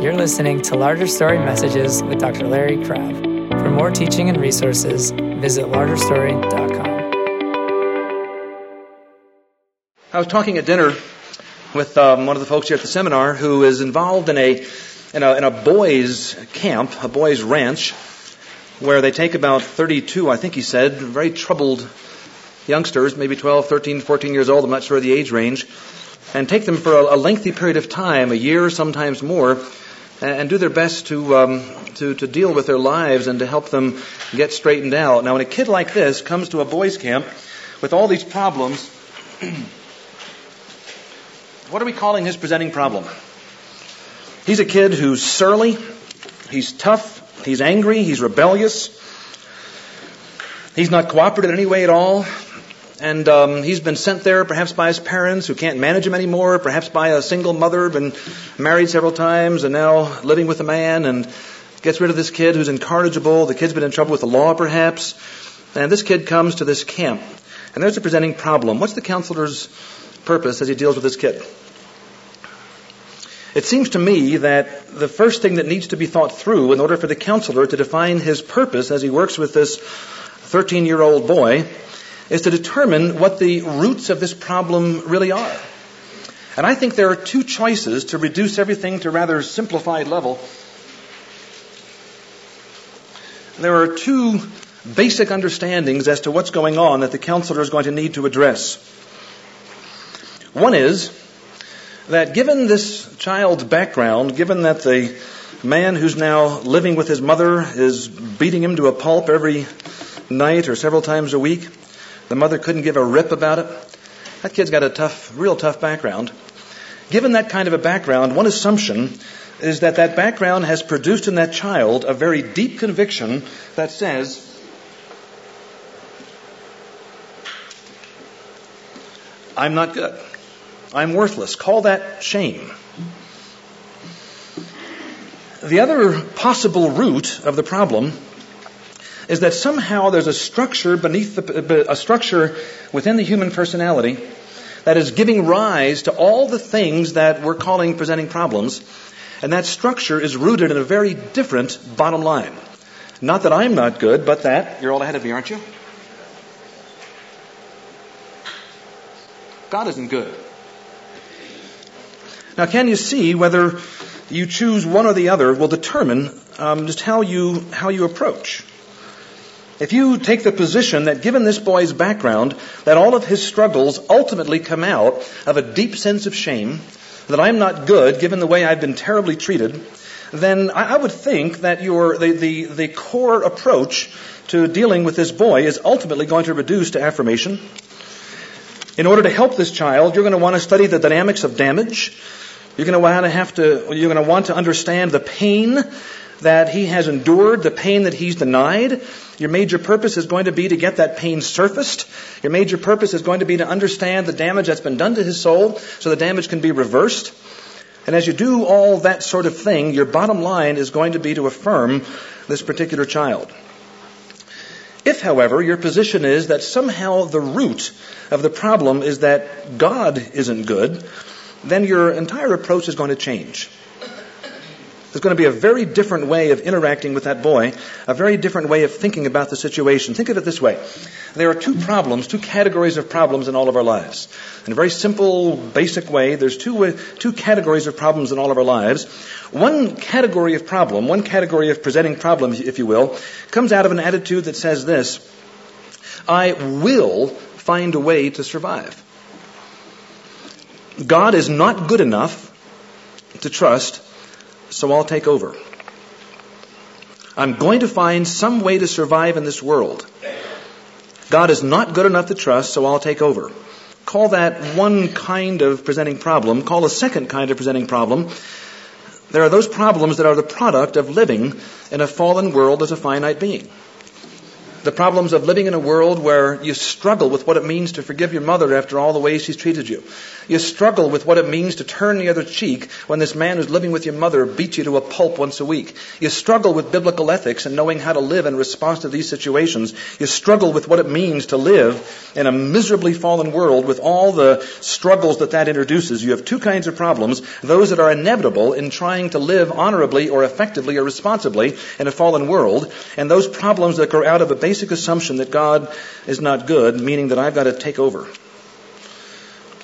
You're listening to Larger Story Messages with Dr. Larry Crabb. For more teaching and resources, visit largerstory.com. I was talking at dinner with um, one of the folks here at the seminar who is involved in a, in a in a boys' camp, a boys' ranch, where they take about 32, I think he said, very troubled youngsters, maybe 12, 13, 14 years old, I'm not sure of the age range, and take them for a, a lengthy period of time, a year, sometimes more, and, do their best to, um, to, to deal with their lives and to help them get straightened out. Now, when a kid like this comes to a boys' camp with all these problems, what are we calling his presenting problem? He's a kid who's surly, he's tough, he's angry, he's rebellious, he's not cooperative in any way at all, and um, he's been sent there perhaps by his parents who can't manage him anymore, perhaps by a single mother, been married several times and now living with a man and gets rid of this kid who's incorrigible. The kid's been in trouble with the law perhaps. And this kid comes to this camp. And there's a presenting problem. What's the counselor's purpose as he deals with this kid? It seems to me that the first thing that needs to be thought through in order for the counselor to define his purpose as he works with this 13 year old boy is to determine what the roots of this problem really are. And I think there are two choices to reduce everything to a rather simplified level. There are two basic understandings as to what's going on that the counselor is going to need to address. One is that given this child's background, given that the man who's now living with his mother is beating him to a pulp every night or several times a week, the mother couldn't give a rip about it. That kid's got a tough, real tough background. Given that kind of a background, one assumption is that that background has produced in that child a very deep conviction that says, I'm not good. I'm worthless. Call that shame. The other possible root of the problem is that somehow there's a structure beneath the, a structure within the human personality that is giving rise to all the things that we're calling presenting problems. And that structure is rooted in a very different bottom line. Not that I'm not good, but that, you're all ahead of me, aren't you? God isn't good. Now, can you see whether you choose one or the other will determine um, just how you how you approach? If you take the position that given this boy's background, that all of his struggles ultimately come out of a deep sense of shame, that I'm not good given the way I've been terribly treated, then I would think that your, the, the, the core approach to dealing with this boy is ultimately going to reduce to affirmation. In order to help this child, you're going to want to study the dynamics of damage. You're going to want to have to, you're going to want to understand the pain that he has endured, the pain that he's denied. Your major purpose is going to be to get that pain surfaced. Your major purpose is going to be to understand the damage that's been done to his soul so the damage can be reversed. And as you do all that sort of thing, your bottom line is going to be to affirm this particular child. If, however, your position is that somehow the root of the problem is that God isn't good, then your entire approach is going to change. There's going to be a very different way of interacting with that boy, a very different way of thinking about the situation. Think of it this way. There are two problems, two categories of problems in all of our lives. In a very simple, basic way, there's two, uh, two categories of problems in all of our lives. One category of problem, one category of presenting problems, if you will, comes out of an attitude that says this, I will find a way to survive. God is not good enough to trust so I'll take over. I'm going to find some way to survive in this world. God is not good enough to trust, so I'll take over. Call that one kind of presenting problem. Call a second kind of presenting problem. There are those problems that are the product of living in a fallen world as a finite being. The problems of living in a world where you struggle with what it means to forgive your mother after all the ways she's treated you. You struggle with what it means to turn the other cheek when this man who's living with your mother beats you to a pulp once a week. You struggle with biblical ethics and knowing how to live in response to these situations. You struggle with what it means to live in a miserably fallen world with all the struggles that that introduces. You have two kinds of problems. Those that are inevitable in trying to live honorably or effectively or responsibly in a fallen world, and those problems that grow out of a basic assumption that God is not good, meaning that I've got to take over.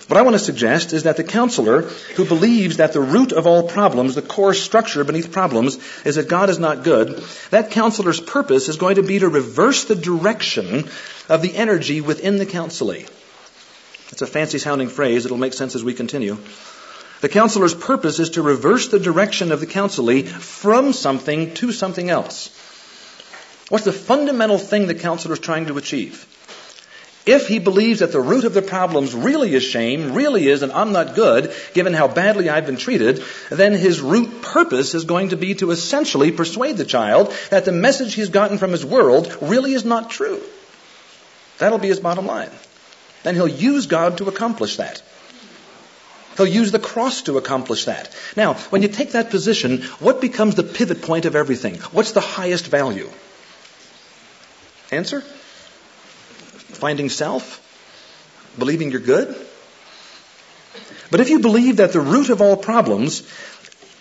What I want to suggest is that the counselor who believes that the root of all problems, the core structure beneath problems, is that God is not good, that counselor's purpose is going to be to reverse the direction of the energy within the counselee. It's a fancy sounding phrase. It'll make sense as we continue. The counselor's purpose is to reverse the direction of the counselee from something to something else. What's the fundamental thing the counselor is trying to achieve? If he believes that the root of the problems really is shame, really is, and I'm not good, given how badly I've been treated, then his root purpose is going to be to essentially persuade the child that the message he's gotten from his world really is not true. That'll be his bottom line. Then he'll use God to accomplish that. He'll use the cross to accomplish that. Now, when you take that position, what becomes the pivot point of everything? What's the highest value? Answer? Finding self? Believing you're good? But if you believe that the root of all problems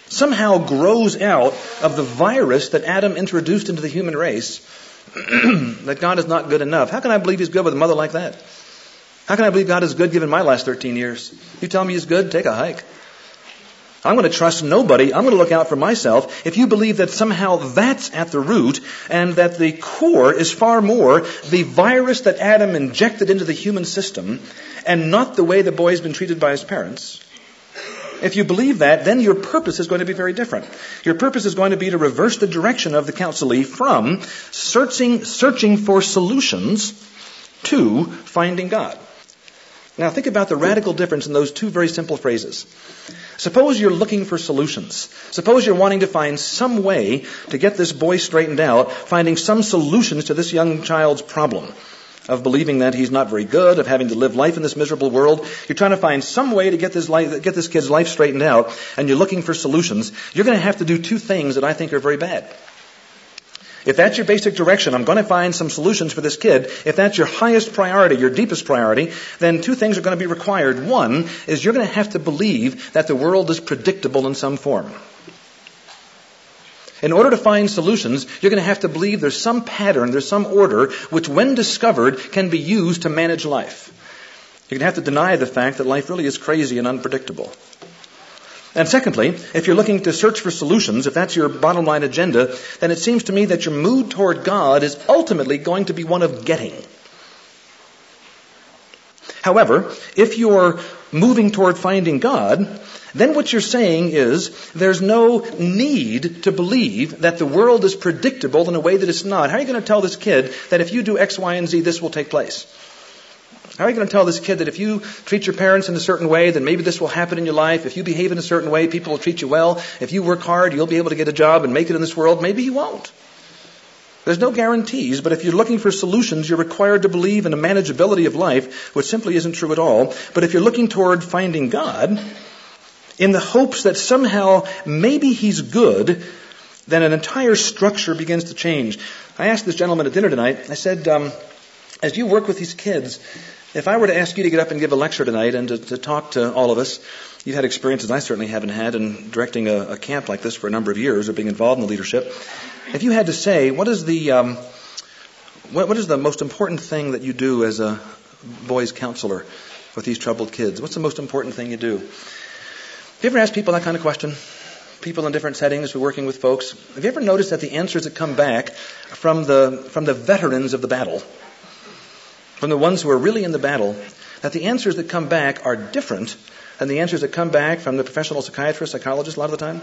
somehow grows out of the virus that Adam introduced into the human race, that God is not good enough, how can I believe He's good with a mother like that? How can I believe God is good given my last 13 years? You tell me He's good, take a hike. I'm going to trust nobody. I'm going to look out for myself. If you believe that somehow that's at the root and that the core is far more the virus that Adam injected into the human system and not the way the boy's been treated by his parents, if you believe that, then your purpose is going to be very different. Your purpose is going to be to reverse the direction of the counselee from searching, searching for solutions to finding God. Now think about the radical difference in those two very simple phrases. Suppose you're looking for solutions. Suppose you're wanting to find some way to get this boy straightened out, finding some solutions to this young child's problem of believing that he's not very good, of having to live life in this miserable world. You're trying to find some way to get this life, get this kid's life straightened out, and you're looking for solutions. You're going to have to do two things that I think are very bad. If that's your basic direction, I'm going to find some solutions for this kid. If that's your highest priority, your deepest priority, then two things are going to be required. One is you're going to have to believe that the world is predictable in some form. In order to find solutions, you're going to have to believe there's some pattern, there's some order, which when discovered can be used to manage life. You're going to have to deny the fact that life really is crazy and unpredictable. And secondly, if you're looking to search for solutions, if that's your bottom line agenda, then it seems to me that your mood toward God is ultimately going to be one of getting. However, if you're moving toward finding God, then what you're saying is there's no need to believe that the world is predictable in a way that it's not. How are you going to tell this kid that if you do X, Y, and Z, this will take place? How are you going to tell this kid that if you treat your parents in a certain way, then maybe this will happen in your life? If you behave in a certain way, people will treat you well. If you work hard, you'll be able to get a job and make it in this world. Maybe you won't. There's no guarantees, but if you're looking for solutions, you're required to believe in the manageability of life, which simply isn't true at all. But if you're looking toward finding God, in the hopes that somehow maybe He's good, then an entire structure begins to change. I asked this gentleman at dinner tonight, I said, um, as you work with these kids, if I were to ask you to get up and give a lecture tonight and to, to talk to all of us, you've had experiences I certainly haven't had in directing a, a, camp like this for a number of years or being involved in the leadership. If you had to say, what is the um, what, what is the most important thing that you do as a boys counselor with these troubled kids? What's the most important thing you do? Have you ever asked people that kind of question? People in different settings, we're working with folks. Have you ever noticed that the answers that come back from the from the veterans of the battle from the ones who are really in the battle, that the answers that come back are different than the answers that come back from the professional psychiatrist, psychologist a lot of the time?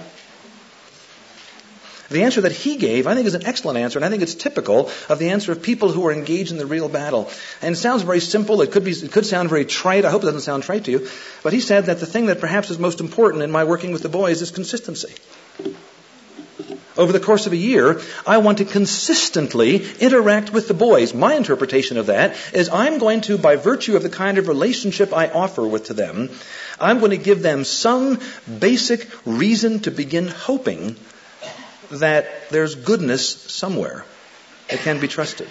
The answer that he gave, I think, is an excellent answer, and I think it's typical of the answer of people who are engaged in the real battle. And it sounds very simple. It could be, it could sound very trite. I hope it doesn't sound trite to you. But he said that the thing that perhaps is most important in my working with the boys is consistency. Over the course of a year, I want to consistently interact with the boys. My interpretation of that is I'm going to, by virtue of the kind of relationship I offer with to them, I'm going to give them some basic reason to begin hoping that there's goodness somewhere that can be trusted.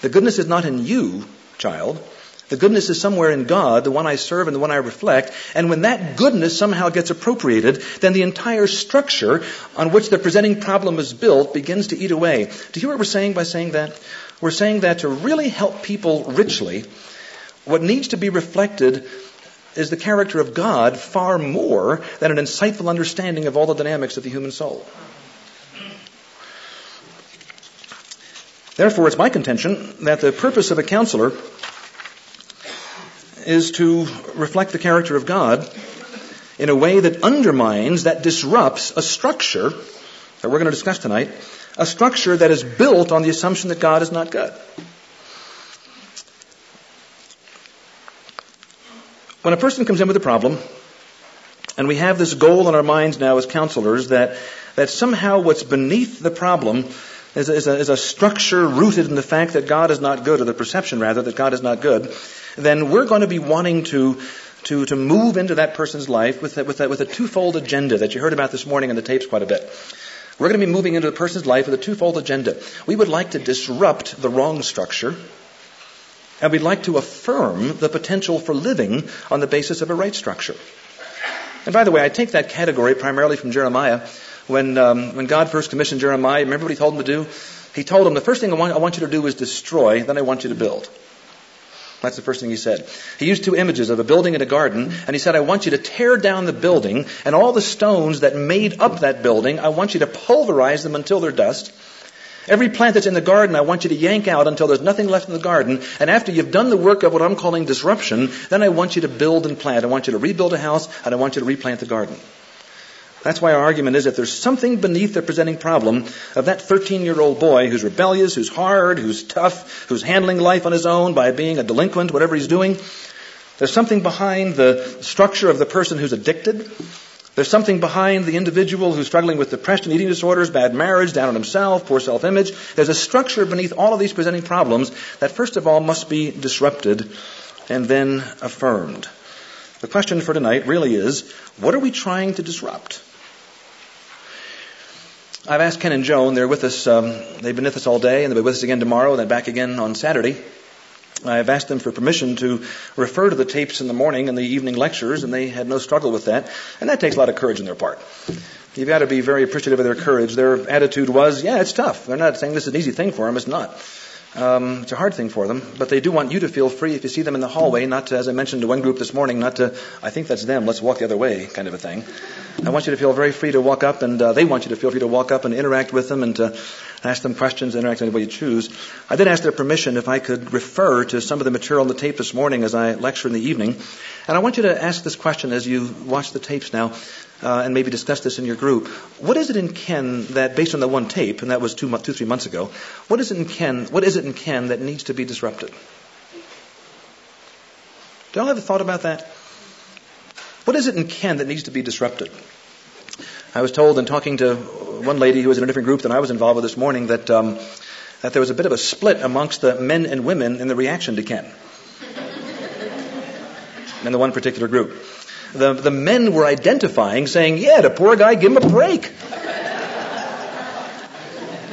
The goodness is not in you, child. The goodness is somewhere in God, the one I serve and the one I reflect. And when that goodness somehow gets appropriated, then the entire structure on which the presenting problem is built begins to eat away. Do you hear what we're saying by saying that? We're saying that to really help people richly, what needs to be reflected is the character of God far more than an insightful understanding of all the dynamics of the human soul. Therefore, it's my contention that the purpose of a counselor is to reflect the character of God in a way that undermines, that disrupts a structure that we're going to discuss tonight, a structure that is built on the assumption that God is not good. When a person comes in with a problem, and we have this goal in our minds now as counselors that, that somehow what's beneath the problem is a, is, a, is a structure rooted in the fact that God is not good, or the perception rather that God is not good, then we're going to be wanting to to, to move into that person's life with a, with, a, with a twofold agenda that you heard about this morning in the tapes quite a bit. We're going to be moving into the person's life with a twofold agenda. We would like to disrupt the wrong structure, and we'd like to affirm the potential for living on the basis of a right structure. And by the way, I take that category primarily from Jeremiah. When, um, when God first commissioned Jeremiah, remember what he told him to do? He told him, the first thing I want, I want you to do is destroy, then I want you to build. That's the first thing he said. He used two images of a building and a garden, and he said, I want you to tear down the building, and all the stones that made up that building, I want you to pulverize them until they're dust. Every plant that's in the garden, I want you to yank out until there's nothing left in the garden. And after you've done the work of what I'm calling disruption, then I want you to build and plant. I want you to rebuild a house, and I want you to replant the garden. That's why our argument is that there's something beneath the presenting problem of that 13 year old boy who's rebellious, who's hard, who's tough, who's handling life on his own by being a delinquent, whatever he's doing. There's something behind the structure of the person who's addicted. There's something behind the individual who's struggling with depression, eating disorders, bad marriage, down on himself, poor self-image. There's a structure beneath all of these presenting problems that first of all must be disrupted and then affirmed. The question for tonight really is, what are we trying to disrupt? I've asked Ken and Joan. They're with us. Um, they've been with us all day, and they'll be with us again tomorrow, and then back again on Saturday. I've asked them for permission to refer to the tapes in the morning and the evening lectures, and they had no struggle with that. And that takes a lot of courage on their part. You've got to be very appreciative of their courage. Their attitude was, yeah, it's tough. They're not saying this is an easy thing for them. It's not. Um, it's a hard thing for them, but they do want you to feel free if you see them in the hallway, not to, as I mentioned to one group this morning, not to, I think that's them, let's walk the other way, kind of a thing. I want you to feel very free to walk up, and uh, they want you to feel free to walk up and interact with them and to ask them questions, interact with anybody you choose. I did ask their permission if I could refer to some of the material on the tape this morning as I lecture in the evening. And I want you to ask this question as you watch the tapes now uh, and maybe discuss this in your group. What is it in Ken that, based on the one tape, and that was two, two three months ago, what is it in Ken? What is it in Ken that needs to be disrupted? Do y'all a thought about that? What is it in Ken that needs to be disrupted? I was told in talking to one lady who was in a different group than I was involved with this morning that um, that there was a bit of a split amongst the men and women in the reaction to Ken. in the one particular group the, the men were identifying, saying, yeah, the poor guy, give him a break.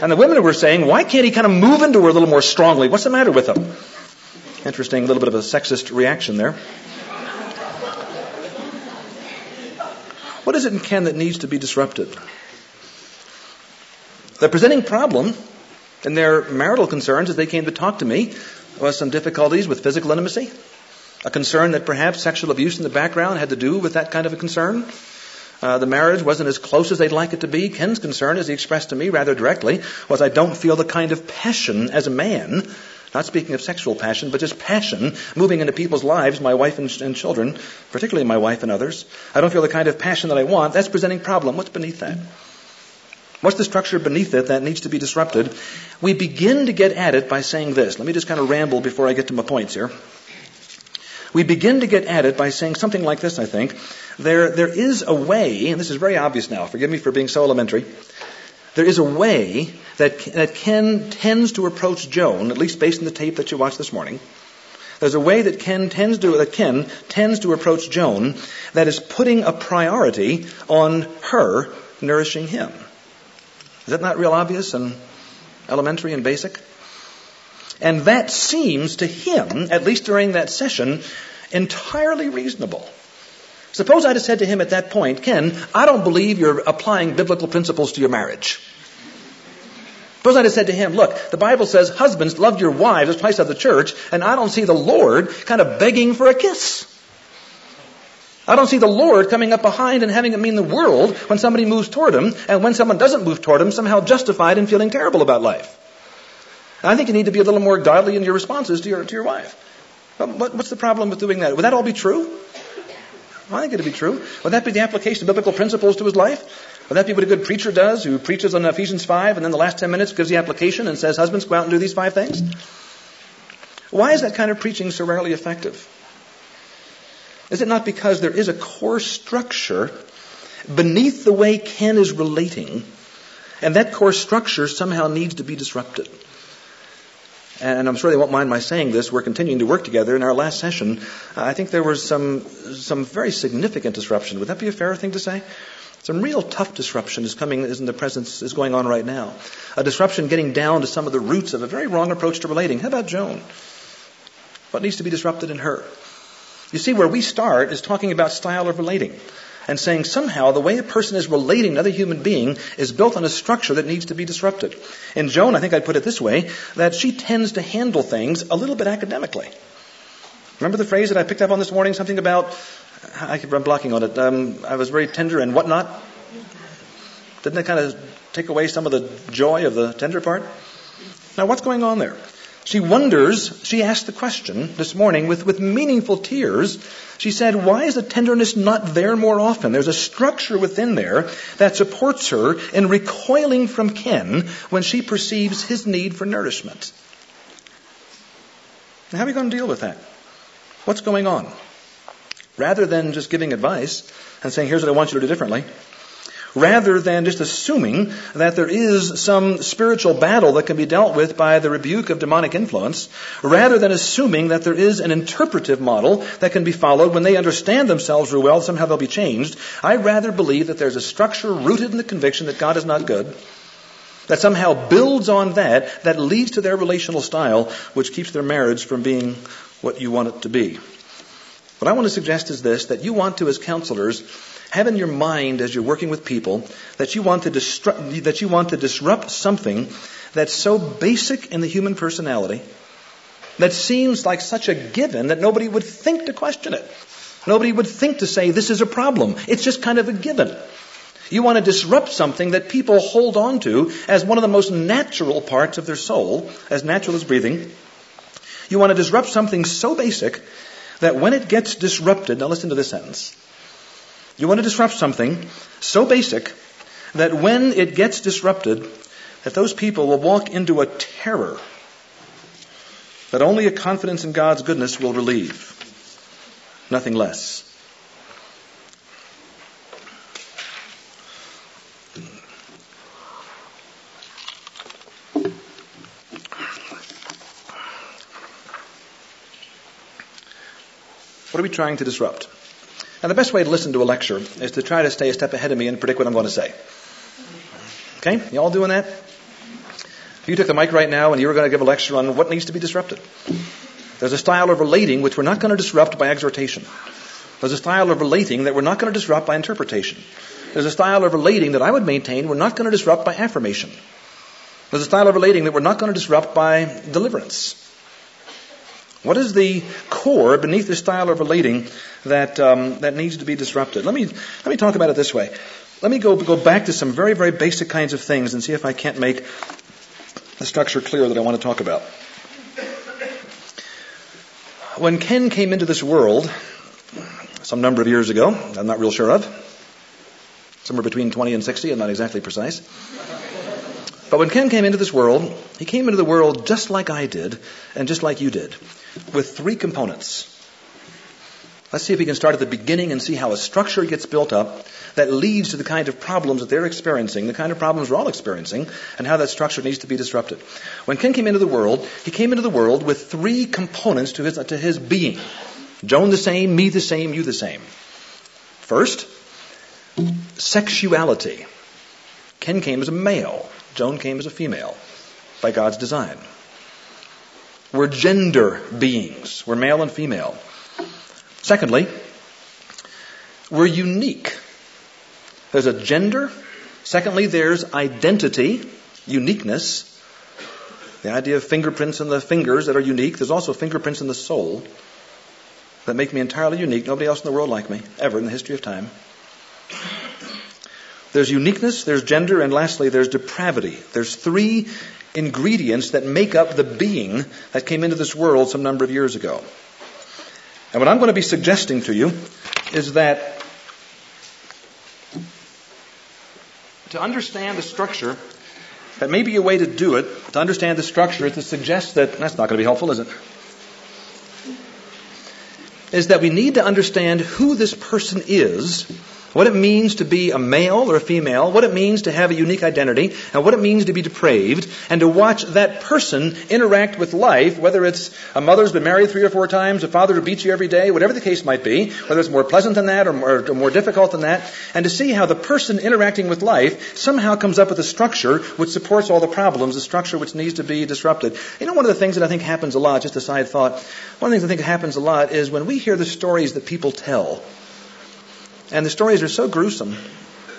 and the women were saying, why can't he kind of move into her a little more strongly? What's the matter with him? Interesting, a little bit of a sexist reaction there. What is it in Ken that needs to be disrupted? The presenting problem in their marital concerns as they came to talk to me was some difficulties with physical intimacy, a concern that perhaps sexual abuse in the background had to do with that kind of a concern. Uh, the marriage wasn't as close as they'd like it to be. Ken's concern, as he expressed to me rather directly, was I don't feel the kind of passion as a man, not speaking of sexual passion, but just passion moving into people's lives, my wife and, and children, particularly my wife and others. I don't feel the kind of passion that I want. That's presenting problem. What's beneath that? What's the structure beneath it that needs to be disrupted? We begin to get at it by saying this. Let me just kind of ramble before I get to my points here. We begin to get at it by saying something like this, I think. There, there is a way, and this is very obvious now, forgive me for being so elementary. there is a way that, that Ken tends to approach Joan, at least based on the tape that you watched this morning. There's a way that Ken tends to, that Ken tends to approach Joan that is putting a priority on her nourishing him. Is that not real obvious and elementary and basic? And that seems to him, at least during that session, entirely reasonable. Suppose I'd have said to him at that point, Ken, I don't believe you're applying biblical principles to your marriage. Suppose I'd have said to him, look, the Bible says husbands love your wives as Christ of the church, and I don't see the Lord kind of begging for a kiss. I don't see the Lord coming up behind and having it mean the world when somebody moves toward him, and when someone doesn't move toward him, somehow justified in feeling terrible about life. I think you need to be a little more godly in your responses to your, to your wife. What's the problem with doing that? Would that all be true? I think it'd be true. Would that be the application of biblical principles to his life? Would that be what a good preacher does, who preaches on Ephesians 5 and then the last 10 minutes gives the application and says, Husbands, go out and do these five things? Why is that kind of preaching so rarely effective? Is it not because there is a core structure beneath the way Ken is relating, and that core structure somehow needs to be disrupted? And I'm sure they won't mind my saying this. We're continuing to work together. In our last session, uh, I think there was some some very significant disruption. Would that be a fair thing to say? Some real tough disruption is coming, is in the presence, is going on right now. A disruption getting down to some of the roots of a very wrong approach to relating. How about Joan? What needs to be disrupted in her? You see, where we start is talking about style of relating and saying somehow the way a person is relating to another human being is built on a structure that needs to be disrupted. In Joan, I think I'd put it this way, that she tends to handle things a little bit academically. Remember the phrase that I picked up on this morning? Something about I keep on blocking on it. Um, I was very tender and whatnot. Didn't that kind of take away some of the joy of the tender part? Now, what's going on there? She wonders, she asked the question this morning with, with meaningful tears. She said, Why is the tenderness not there more often? There's a structure within there that supports her in recoiling from Ken when she perceives his need for nourishment. Now, how are we going to deal with that? What's going on? rather than just giving advice and saying, here's what I want you to do differently, rather than just assuming that there is some spiritual battle that can be dealt with by the rebuke of demonic influence, rather than assuming that there is an interpretive model that can be followed when they understand themselves real well, somehow they'll be changed, I rather believe that there's a structure rooted in the conviction that God is not good, that somehow builds on that, that leads to their relational style, which keeps their marriage from being what you want it to be. What I want to suggest is this, that you want to, as counselors, have in your mind as you're working with people that you want to disrupt, that you want to disrupt something that's so basic in the human personality that seems like such a given that nobody would think to question it. Nobody would think to say this is a problem. It's just kind of a given. You want to disrupt something that people hold on to as one of the most natural parts of their soul, as natural as breathing. You want to disrupt something so basic that when it gets disrupted, now listen to this sentence. You want to disrupt something so basic that when it gets disrupted, that those people will walk into a terror that only a confidence in God's goodness will relieve. Nothing less. What are we trying to disrupt? And the best way to listen to a lecture is to try to stay a step ahead of me and predict what I'm going to say. Okay? You all doing that? If you took the mic right now and you were going to give a lecture on what needs to be disrupted, there's a style of relating which we're not going to disrupt by exhortation. There's a style of relating that we're not going to disrupt by interpretation. There's a style of relating that I would maintain we're not going to disrupt by affirmation. There's a style of relating that we're not going to disrupt by deliverance. What is the core beneath the style of relating that um, that needs to be disrupted? Let me let me talk about it this way. Let me go go back to some very very basic kinds of things and see if I can't make the structure clear that I want to talk about. When Ken came into this world some number of years ago, I'm not real sure of, somewhere between 20 and 60, I'm not exactly precise. But when Ken came into this world, he came into the world just like I did and just like you did with three components. Let's see if we can start at the beginning and see how a structure gets built up that leads to the kind of problems that they're experiencing, the kind of problems we're all experiencing, and how that structure needs to be disrupted. When Ken came into the world, he came into the world with three components to his, to his being. Joan the same, me the same, you the same. First, sexuality. Ken came as a male. Joan came as a female by God's design. We're gender beings. We're male and female. Secondly, we're unique. There's a gender. Secondly, there's identity, uniqueness. The idea of fingerprints in the fingers that are unique. There's also fingerprints in the soul that make me entirely unique. Nobody else in the world like me, ever in the history of time. There's uniqueness, there's gender, and lastly, there's depravity. There's three ingredients that make up the being that came into this world some number of years ago. And what I'm going to be suggesting to you is that to understand the structure, that may be a way to do it, to understand the structure, is to suggest that, that's not going to be helpful, is it? Is that we need to understand who this person is what it means to be a male or a female, what it means to have a unique identity, and what it means to be depraved, and to watch that person interact with life, whether it's a mother who's been married three or four times, a father who beats you every day, whatever the case might be, whether it's more pleasant than that or more, or more difficult than that, and to see how the person interacting with life somehow comes up with a structure which supports all the problems, a structure which needs to be disrupted. You know, one of the things that I think happens a lot, just a side thought, one of the things I think happens a lot is when we hear the stories that people tell, and the stories are so gruesome,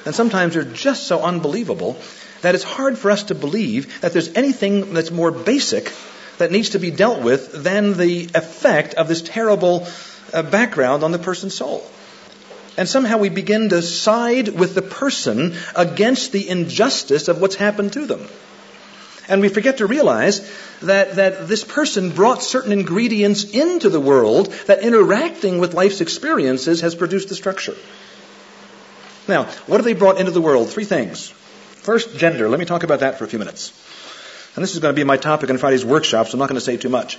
and sometimes they're just so unbelievable, that it's hard for us to believe that there's anything that's more basic that needs to be dealt with than the effect of this terrible uh, background on the person's soul. And somehow we begin to side with the person against the injustice of what's happened to them. And we forget to realize that, that this person brought certain ingredients into the world that interacting with life's experiences has produced the structure. Now, what have they brought into the world? Three things. First, gender. Let me talk about that for a few minutes. And this is going to be my topic in Friday's workshop, so I'm not going to say too much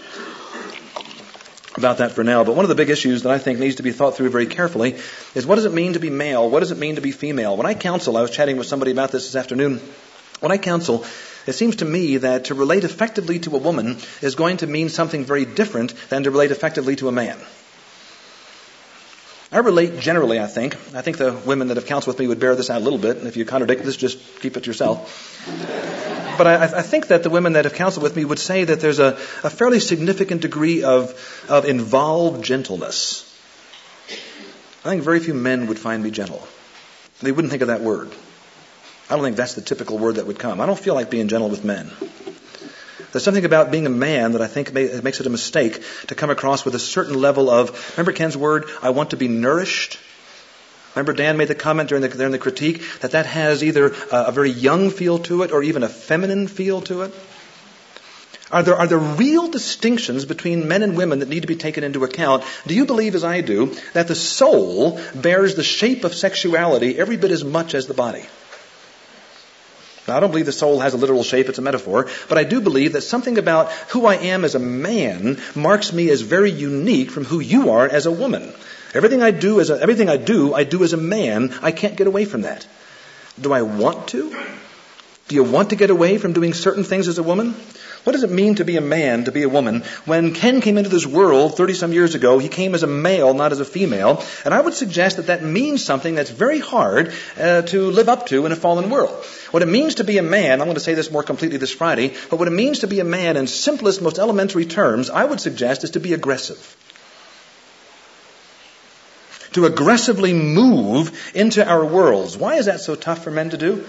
about that for now. But one of the big issues that I think needs to be thought through very carefully is what does it mean to be male? What does it mean to be female? When I counsel, I was chatting with somebody about this this afternoon. When I counsel, it seems to me that to relate effectively to a woman is going to mean something very different than to relate effectively to a man. I relate generally, I think. I think the women that have counseled with me would bear this out a little bit, and if you contradict this, just keep it to yourself. but I, I, think that the women that have counseled with me would say that there's a, a fairly significant degree of, of involved gentleness. I think very few men would find me gentle. They wouldn't think of that word. I don't think that's the typical word that would come. I don't feel like being gentle with men. There's something about being a man that I think makes it a mistake to come across with a certain level of, remember Ken's word, I want to be nourished? Remember Dan made the comment during the, during the critique that that has either a, a very young feel to it or even a feminine feel to it? Are there, are there real distinctions between men and women that need to be taken into account? Do you believe, as I do, that the soul bears the shape of sexuality every bit as much as the body? Now, I don't believe the soul has a literal shape, it's a metaphor, but I do believe that something about who I am as a man marks me as very unique from who you are as a woman. Everything I do as a, everything I do, I do as a man. I can't get away from that. Do I want to? Do you want to get away from doing certain things as a woman? What does it mean to be a man, to be a woman? When Ken came into this world 30 some years ago, he came as a male, not as a female. And I would suggest that that means something that's very hard uh, to live up to in a fallen world. What it means to be a man, I'm going to say this more completely this Friday, but what it means to be a man in simplest, most elementary terms, I would suggest is to be aggressive to aggressively move into our worlds. Why is that so tough for men to do?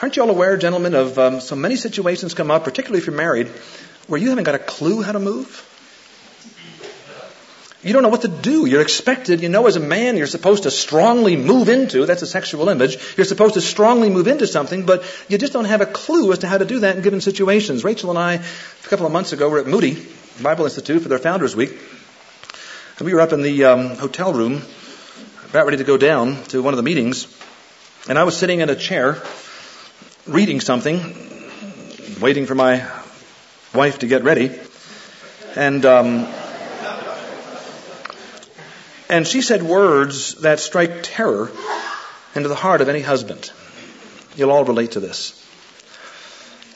Aren't you all aware, gentlemen, of um, so many situations come up, particularly if you're married, where you haven't got a clue how to move? You don't know what to do. You're expected, you know, as a man, you're supposed to strongly move into, that's a sexual image, you're supposed to strongly move into something, but you just don't have a clue as to how to do that in given situations. Rachel and I, a couple of months ago, were at Moody Bible Institute for their Founders Week, and we were up in the um, hotel room, about ready to go down to one of the meetings, and I was sitting in a chair reading something, waiting for my wife to get ready, and um, And she said words that strike terror into the heart of any husband. You'll all relate to this.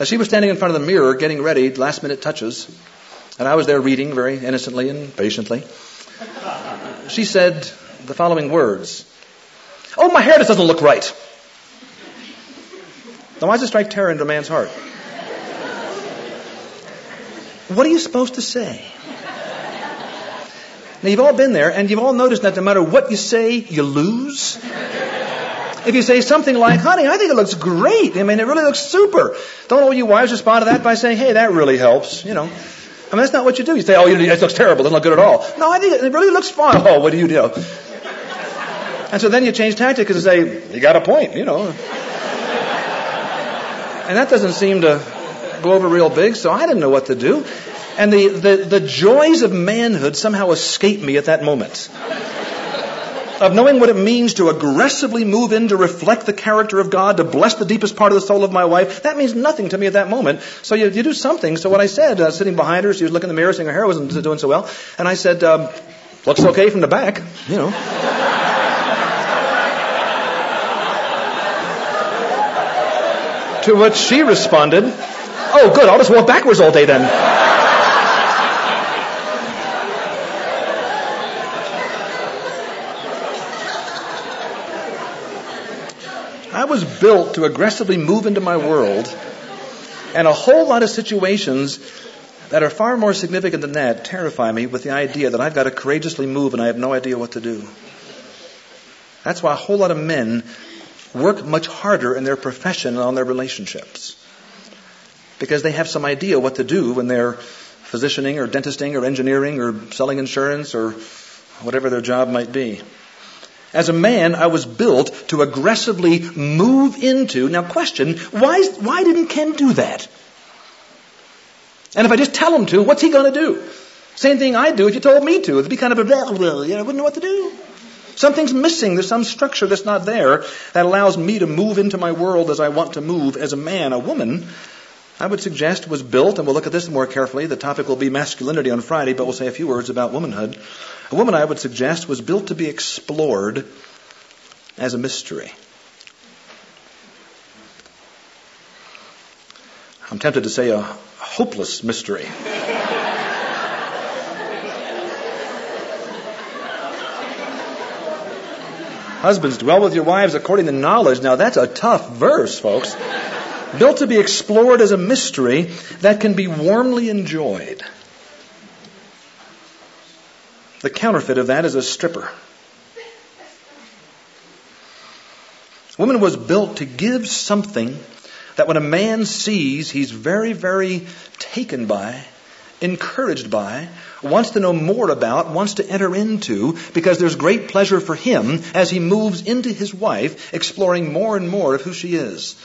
As she was standing in front of the mirror getting ready, last minute touches, and I was there reading very innocently and patiently, she said the following words Oh, my hair just doesn't look right. Why does it strike terror into a man's heart? What are you supposed to say? Now, you've all been there, and you've all noticed that no matter what you say, you lose. If you say something like, honey, I think it looks great. I mean, it really looks super. Don't all you wives respond to that by saying, hey, that really helps, you know. I mean, that's not what you do. You say, oh, it looks terrible. It doesn't look good at all. No, I think it really looks fine. Oh, what do you do? And so then you change tactics and say, you got a point, you know. And that doesn't seem to go over real big, so I didn't know what to do. And the, the, the joys of manhood somehow escaped me at that moment. Of knowing what it means to aggressively move in to reflect the character of God, to bless the deepest part of the soul of my wife, that means nothing to me at that moment. So you, you do something. So what I said, uh, sitting behind her, she was looking in the mirror saying her hair wasn't doing so well, and I said, um, looks okay from the back, you know. To which she responded, oh good, I'll just walk backwards all day then. I was built to aggressively move into my world, and a whole lot of situations that are far more significant than that terrify me with the idea that I've got to courageously move and I have no idea what to do. That's why a whole lot of men work much harder in their profession and on their relationships. Because they have some idea what to do when they're physicianing or dentisting or engineering or selling insurance or whatever their job might be. As a man, I was built to aggressively move into. Now, question: Why? Why didn't Ken do that? And if I just tell him to, what's he going to do? Same thing I'd do if you told me to. It'd be kind of a blah, blah, you know, I wouldn't know what to do. Something's missing. There's some structure that's not there that allows me to move into my world as I want to move as a man. A woman, I would suggest, was built, and we'll look at this more carefully. The topic will be masculinity on Friday, but we'll say a few words about womanhood. A woman, I would suggest, was built to be explored as a mystery. I'm tempted to say a hopeless mystery. Husbands, dwell with your wives according to knowledge. Now that's a tough verse, folks. Built to be explored as a mystery that can be warmly enjoyed. The counterfeit of that is a stripper. Woman was built to give something that when a man sees, he's very, very taken by, encouraged by, wants to know more about, wants to enter into, because there's great pleasure for him as he moves into his wife, exploring more and more of who she is.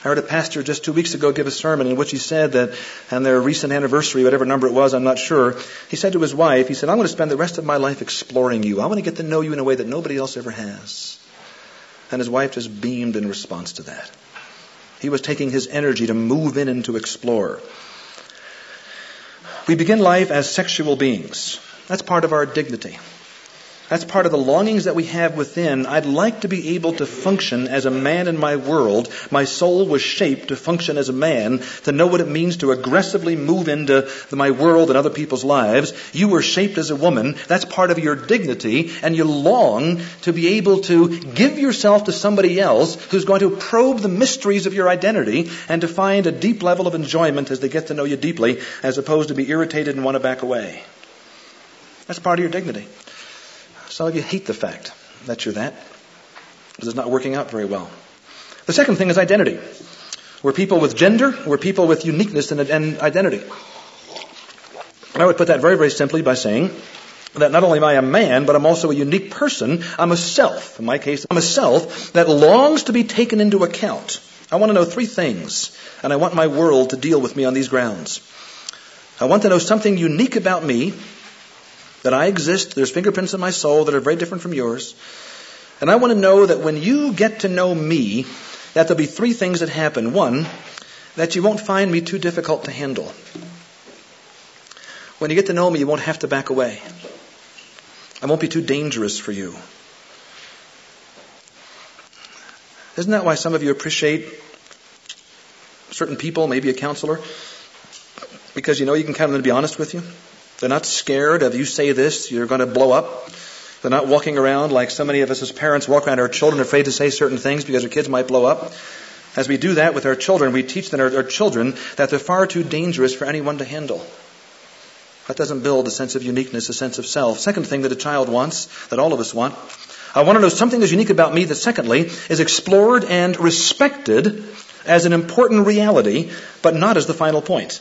I heard a pastor just two weeks ago give a sermon in which he said that on their recent anniversary, whatever number it was, I'm not sure, he said to his wife, he said, I'm going to spend the rest of my life exploring you. I want to get to know you in a way that nobody else ever has. And his wife just beamed in response to that. He was taking his energy to move in and to explore. We begin life as sexual beings. That's part of our dignity. That's part of the longings that we have within. I'd like to be able to function as a man in my world. My soul was shaped to function as a man, to know what it means to aggressively move into my world and other people's lives. You were shaped as a woman. That's part of your dignity. And you long to be able to give yourself to somebody else who's going to probe the mysteries of your identity and to find a deep level of enjoyment as they get to know you deeply, as opposed to be irritated and want to back away. That's part of your dignity. Some of you hate the fact that you're that because it's not working out very well. The second thing is identity. We're people with gender. We're people with uniqueness and, identity. And I would put that very, very simply by saying that not only am I a man, but I'm also a unique person. I'm a self. In my case, I'm a self that longs to be taken into account. I want to know three things, and I want my world to deal with me on these grounds. I want to know something unique about me that I exist. There's fingerprints in my soul that are very different from yours. And I want to know that when you get to know me, that there'll be three things that happen. One, that you won't find me too difficult to handle. When you get to know me, you won't have to back away. I won't be too dangerous for you. Isn't that why some of you appreciate certain people, maybe a counselor? Because you know you can count on them to be honest with you. They're not scared of you say this, you're going to blow up. They're not walking around like so many of us as parents walk around our children afraid to say certain things because our kids might blow up. As we do that with our children, we teach them, our, our children that they're far too dangerous for anyone to handle. That doesn't build a sense of uniqueness, a sense of self. Second thing that a child wants, that all of us want, I want to know something is unique about me that secondly is explored and respected as an important reality, but not as the final point.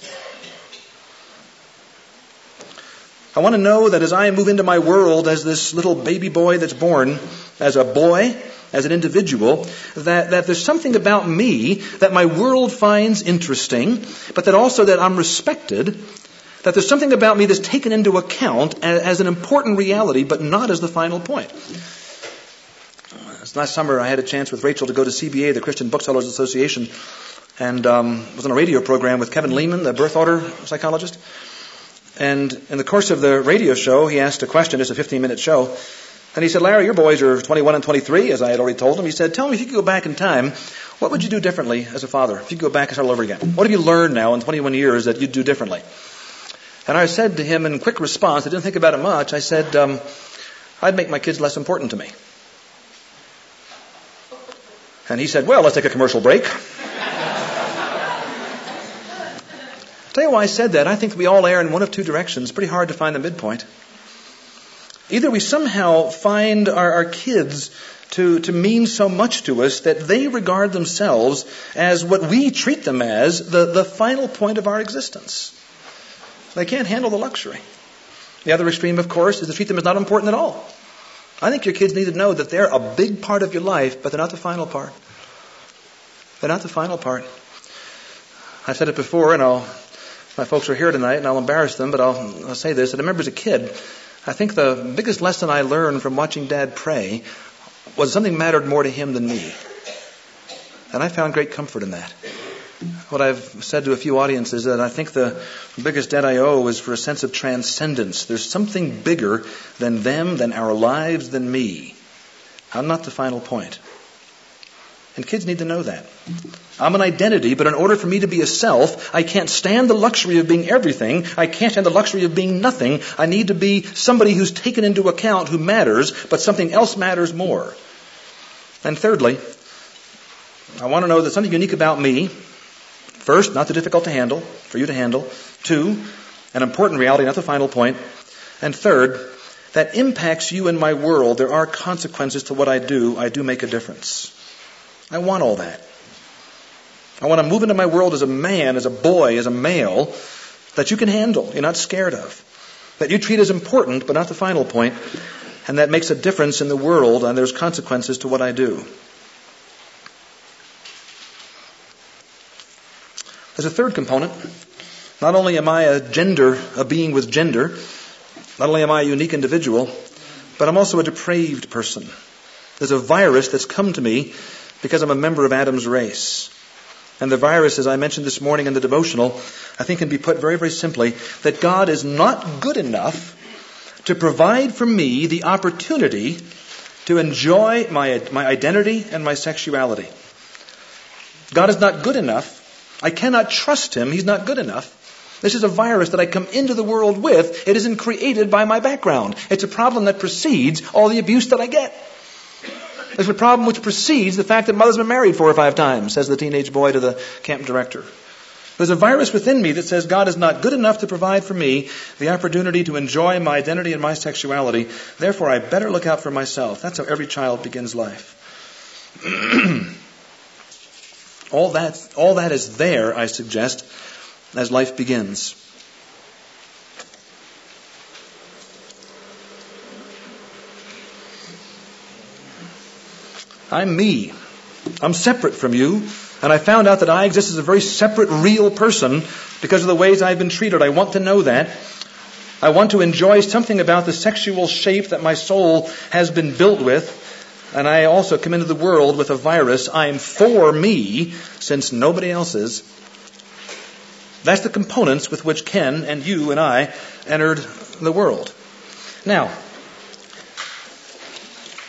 I want to know that as I move into my world as this little baby boy that's born, as a boy, as an individual, that, that there's something about me that my world finds interesting, but that also that I'm respected, that there's something about me that's taken into account as, as an important reality, but not as the final point. Last summer, I had a chance with Rachel to go to CBA, the Christian Booksellers Association, and um, was on a radio program with Kevin Leman, the birth order psychologist. And in the course of the radio show, he asked a question. It's a 15-minute show. And he said, Larry, your boys are 21 and 23, as I had already told him. He said, tell me if you could go back in time, what would you do differently as a father? If you could go back and start all over again. What have you learned now in 21 years that you'd do differently? And I said to him in quick response, I didn't think about it much, I said, um, I'd make my kids less important to me. And he said, Well, let's take a commercial break. Tell you why I said that. I think we all err in one of two directions. Pretty hard to find the midpoint. Either we somehow find our, our kids to, to mean so much to us that they regard themselves as what we treat them as the, the final point of our existence. They can't handle the luxury. The other extreme, of course, is to treat them as not important at all. I think your kids need to know that they're a big part of your life, but they're not the final part. They're not the final part. I've said it before, and I'll, my folks are here tonight, and I'll embarrass them, but I'll, I'll say this. I remember as a kid, I think the biggest lesson I learned from watching Dad pray was something mattered more to him than me. And I found great comfort in that. What I've said to a few audiences is that I think the biggest debt I owe is for a sense of transcendence. There's something bigger than them, than our lives, than me. I'm not the final point. And kids need to know that. I'm an identity, but in order for me to be a self, I can't stand the luxury of being everything. I can't stand the luxury of being nothing. I need to be somebody who's taken into account who matters, but something else matters more. And thirdly, I want to know that something unique about me, first, not too difficult to handle, for you to handle. Two, an important reality, not the final point. And third, that impacts you in my world. There are consequences to what I do. I do make a difference. I want all that. I want to move into my world as a man, as a boy, as a male that you can handle, you're not scared of, that you treat as important, but not the final point, and that makes a difference in the world, and there's consequences to what I do. There's a third component. Not only am I a gender, a being with gender, not only am I a unique individual, but I'm also a depraved person. There's a virus that's come to me because I'm a member of Adam's race. And the virus, as I mentioned this morning in the devotional, I think can be put very, very simply that God is not good enough to provide for me the opportunity to enjoy my, my identity and my sexuality. God is not good enough. I cannot trust Him. He's not good enough. This is a virus that I come into the world with. It isn't created by my background. It's a problem that precedes all the abuse that I get. There's a problem which precedes the fact that mother's been married four or five times, says the teenage boy to the camp director. There's a virus within me that says God is not good enough to provide for me the opportunity to enjoy my identity and my sexuality. Therefore, I better look out for myself. That's how every child begins life. all that, all that is there, I suggest, as life begins. I'm me. I'm separate from you. And I found out that I exist as a very separate, real person because of the ways I've been treated. I want to know that. I want to enjoy something about the sexual shape that my soul has been built with. And I also come into the world with a virus. I'm for me since nobody else is. That's the components with which Ken and you and I entered the world. Now,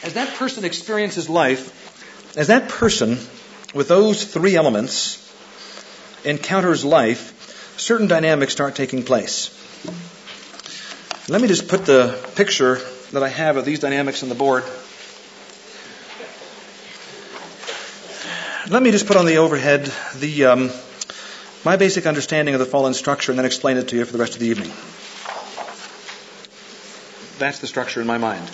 as that person experiences life, as that person with those three elements encounters life, certain dynamics start taking place. Let me just put the picture that I have of these dynamics on the board. Let me just put on the overhead the um, my basic understanding of the fallen structure and then explain it to you for the rest of the evening. That's the structure in my mind.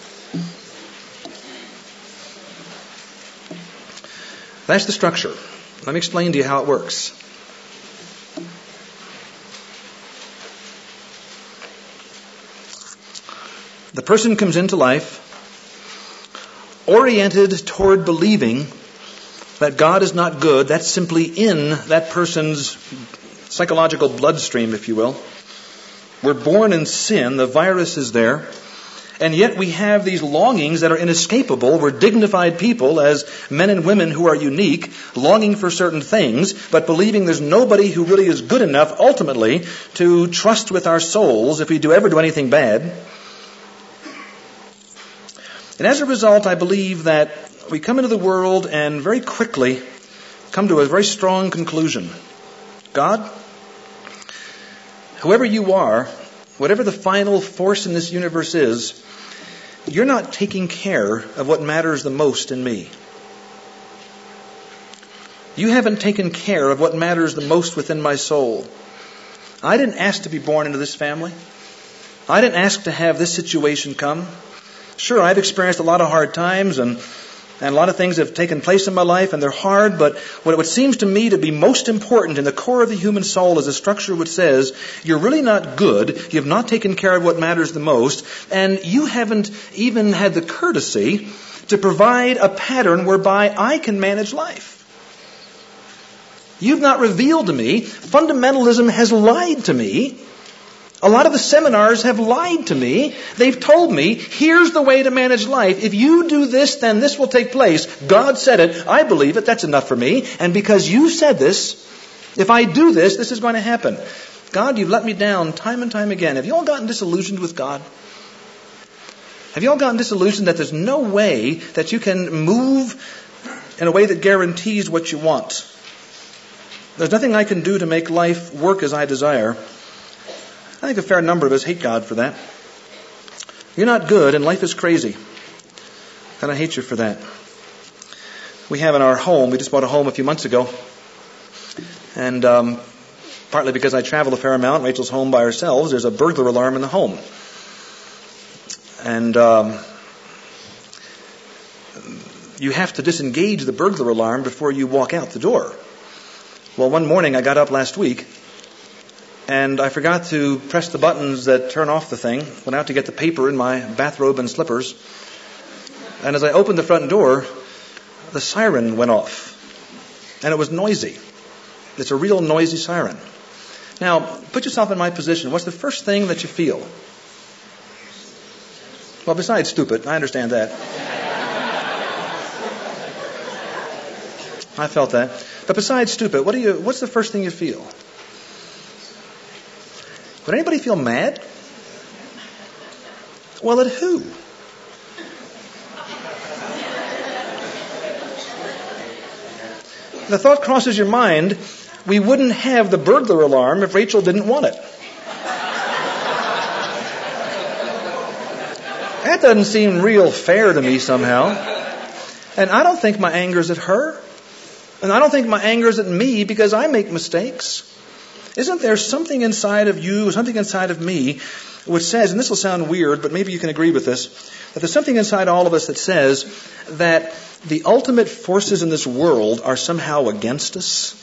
That's the structure. Let me explain to you how it works. The person comes into life oriented toward believing that God is not good. That's simply in that person's psychological bloodstream, if you will. We're born in sin. The virus is there. And yet we have these longings that are inescapable. We're dignified people as men and women who are unique, longing for certain things, but believing there's nobody who really is good enough ultimately to trust with our souls if we do ever do anything bad. And as a result, I believe that we come into the world and very quickly come to a very strong conclusion. God, whoever you are, whatever the final force in this universe is, you're not taking care of what matters the most in me. You haven't taken care of what matters the most within my soul. I didn't ask to be born into this family. I didn't ask to have this situation come. Sure, I've experienced a lot of hard times and and a lot of things have taken place in my life and they're hard, but what seems to me to be most important in the core of the human soul is a structure which says, you're really not good, you've not taken care of what matters the most, and you haven't even had the courtesy to provide a pattern whereby I can manage life. You've not revealed to me, fundamentalism has lied to me, a lot of the seminars have lied to me. They've told me, here's the way to manage life. If you do this, then this will take place. God said it. I believe it. That's enough for me. And because you said this, if I do this, this is going to happen. God, you've let me down time and time again. Have you all gotten disillusioned with God? Have you all gotten disillusioned that there's no way that you can move in a way that guarantees what you want? There's nothing I can do to make life work as I desire. I think a fair number of us hate God for that. You're not good, and life is crazy. And I hate you for that. We have in our home, we just bought a home a few months ago, and um, partly because I travel a fair amount, Rachel's home by herself, there's a burglar alarm in the home. And um, you have to disengage the burglar alarm before you walk out the door. Well, one morning I got up last week and I forgot to press the buttons that turn off the thing. Went out to get the paper in my bathrobe and slippers. And as I opened the front door, the siren went off. And it was noisy. It's a real noisy siren. Now, put yourself in my position. What's the first thing that you feel? Well, besides stupid, I understand that. I felt that. But besides stupid, what do you, what's the first thing you feel? Would anybody feel mad? Well, at who? The thought crosses your mind, we wouldn't have the burglar alarm if Rachel didn't want it. That doesn't seem real fair to me somehow. And I don't think my anger is at her. And I don't think my anger is at me because I make mistakes. Isn't there something inside of you, something inside of me, which says, and this will sound weird, but maybe you can agree with this, that there's something inside all of us that says that the ultimate forces in this world are somehow against us?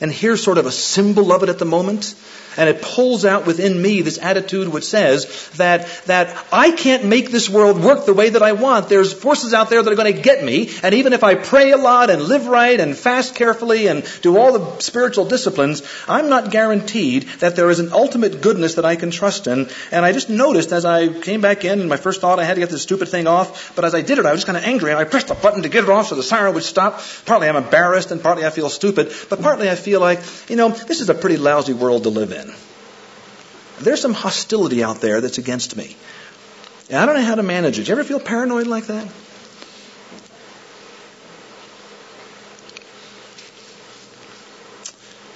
And here's sort of a symbol of it at the moment and it pulls out within me this attitude which says that, that I can't make this world work the way that I want. There's forces out there that are going to get me, and even if I pray a lot and live right and fast carefully and do all the spiritual disciplines, I'm not guaranteed that there is an ultimate goodness that I can trust in. And I just noticed as I came back in, and my first thought I had to get this stupid thing off, but as I did it, I was just kind of angry, and I pressed a button to get it off so the siren would stop. Partly I'm embarrassed, and partly I feel stupid, but partly I feel like, you know, this is a pretty lousy world to live in there's some hostility out there that's against me. And I don't know how to manage it. Do you ever feel paranoid like that?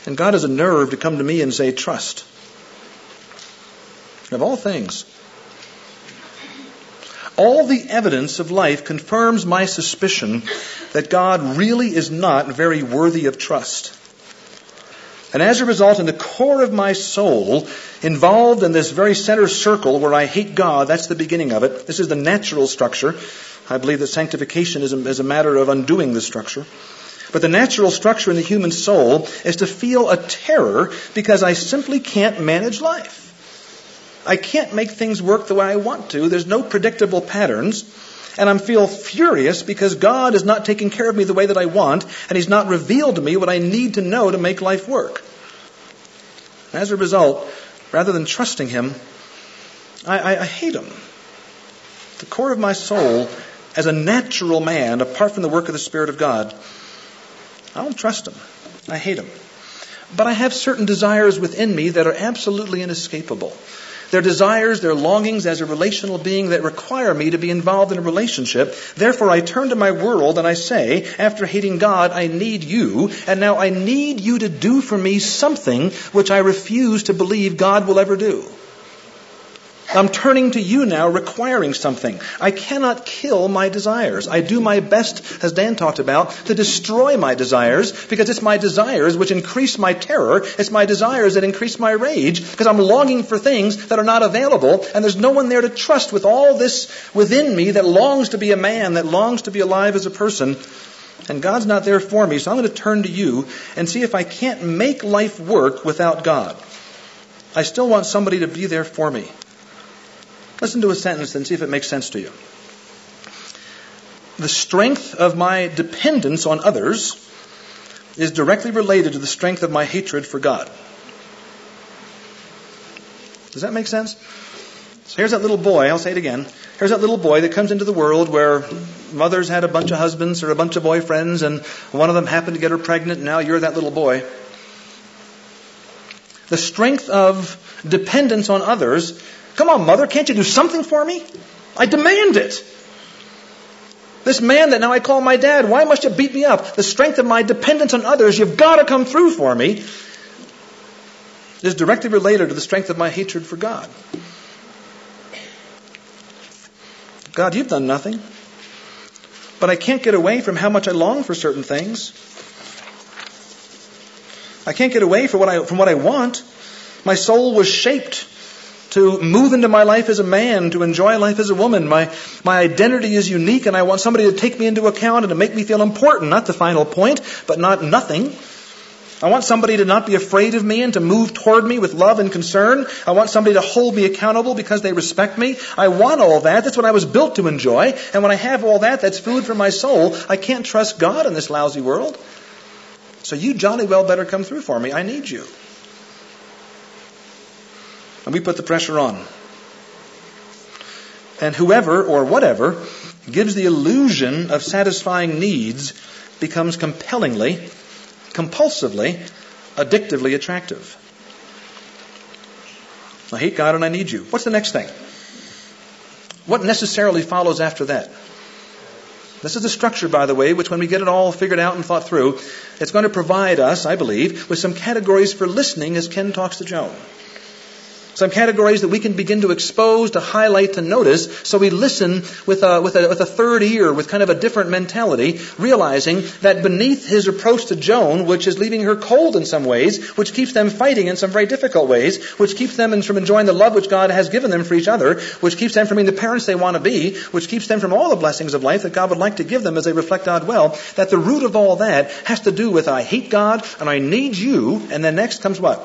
And God has a nerve to come to me and say, trust. Of all things. All the evidence of life confirms my suspicion that God really is not very worthy of trust. And as a result, in the core of my soul, involved in this very center circle where I hate God, that's the beginning of it. This is the natural structure. I believe that sanctification is a, is a matter of undoing the structure. But the natural structure in the human soul is to feel a terror because I simply can't manage life. I can't make things work the way I want to. There's no predictable patterns. And I feel furious because God is not taking care of me the way that I want, and He's not revealed to me what I need to know to make life work. As a result, rather than trusting Him, I, I, I hate Him. The core of my soul, as a natural man, apart from the work of the Spirit of God, I don't trust Him. I hate Him. But I have certain desires within me that are absolutely inescapable. They're desires, they're longings as a relational being that require me to be involved in a relationship. Therefore, I turn to my world and I say, after hating God, I need you, and now I need you to do for me something which I refuse to believe God will ever do. I'm turning to you now, requiring something. I cannot kill my desires. I do my best, as Dan talked about, to destroy my desires because it's my desires which increase my terror. It's my desires that increase my rage because I'm longing for things that are not available and there's no one there to trust with all this within me that longs to be a man, that longs to be alive as a person. And God's not there for me, so I'm going to turn to you and see if I can't make life work without God. I still want somebody to be there for me. Listen to a sentence and see if it makes sense to you. The strength of my dependence on others is directly related to the strength of my hatred for God. Does that make sense? So here's that little boy, I'll say it again. Here's that little boy that comes into the world where mothers had a bunch of husbands or a bunch of boyfriends and one of them happened to get her pregnant and now you're that little boy. The strength of dependence on others Come on, mother, can't you do something for me? I demand it. This man that now I call my dad, why must you beat me up? The strength of my dependence on others, you've got to come through for me, is directly related to the strength of my hatred for God. God, you've done nothing. But I can't get away from how much I long for certain things. I can't get away from what I, from what I want. My soul was shaped to move into my life as a man, to enjoy life as a woman. My, my identity is unique and I want somebody to take me into account and to make me feel important. Not the final point, but not nothing. I want somebody to not be afraid of me and to move toward me with love and concern. I want somebody to hold me accountable because they respect me. I want all that. That's what I was built to enjoy. And when I have all that, that's food for my soul. I can't trust God in this lousy world. So you jolly well better come through for me. I need you. And we put the pressure on. And whoever or whatever gives the illusion of satisfying needs becomes compellingly, compulsively, addictively attractive. I hate God and I need you. What's the next thing? What necessarily follows after that? This is the structure, by the way, which when we get it all figured out and thought through, it's going to provide us, I believe, with some categories for listening as Ken talks to Joan. Some categories that we can begin to expose, to highlight, to notice, so we listen with a, with a, with a third ear, with kind of a different mentality, realizing that beneath his approach to Joan, which is leaving her cold in some ways, which keeps them fighting in some very difficult ways, which keeps them from enjoying the love which God has given them for each other, which keeps them from being the parents they want to be, which keeps them from all the blessings of life that God would like to give them as they reflect God well, that the root of all that has to do with I hate God and I need you, and then next comes what?